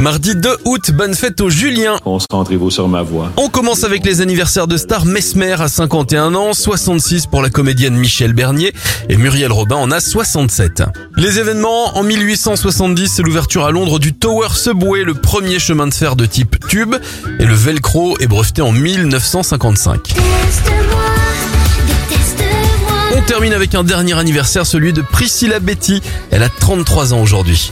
Mardi 2 août, bonne fête aux Julien. Concentrez-vous sur ma voix. On commence avec les anniversaires de stars Mesmer à 51 ans, 66 pour la comédienne Michel Bernier et Muriel Robin en a 67. Les événements, en 1870, c'est l'ouverture à Londres du Tower Subway, le premier chemin de fer de type tube, et le Velcro est breveté en 1955. On termine avec un dernier anniversaire, celui de Priscilla Betty. Elle a 33 ans aujourd'hui.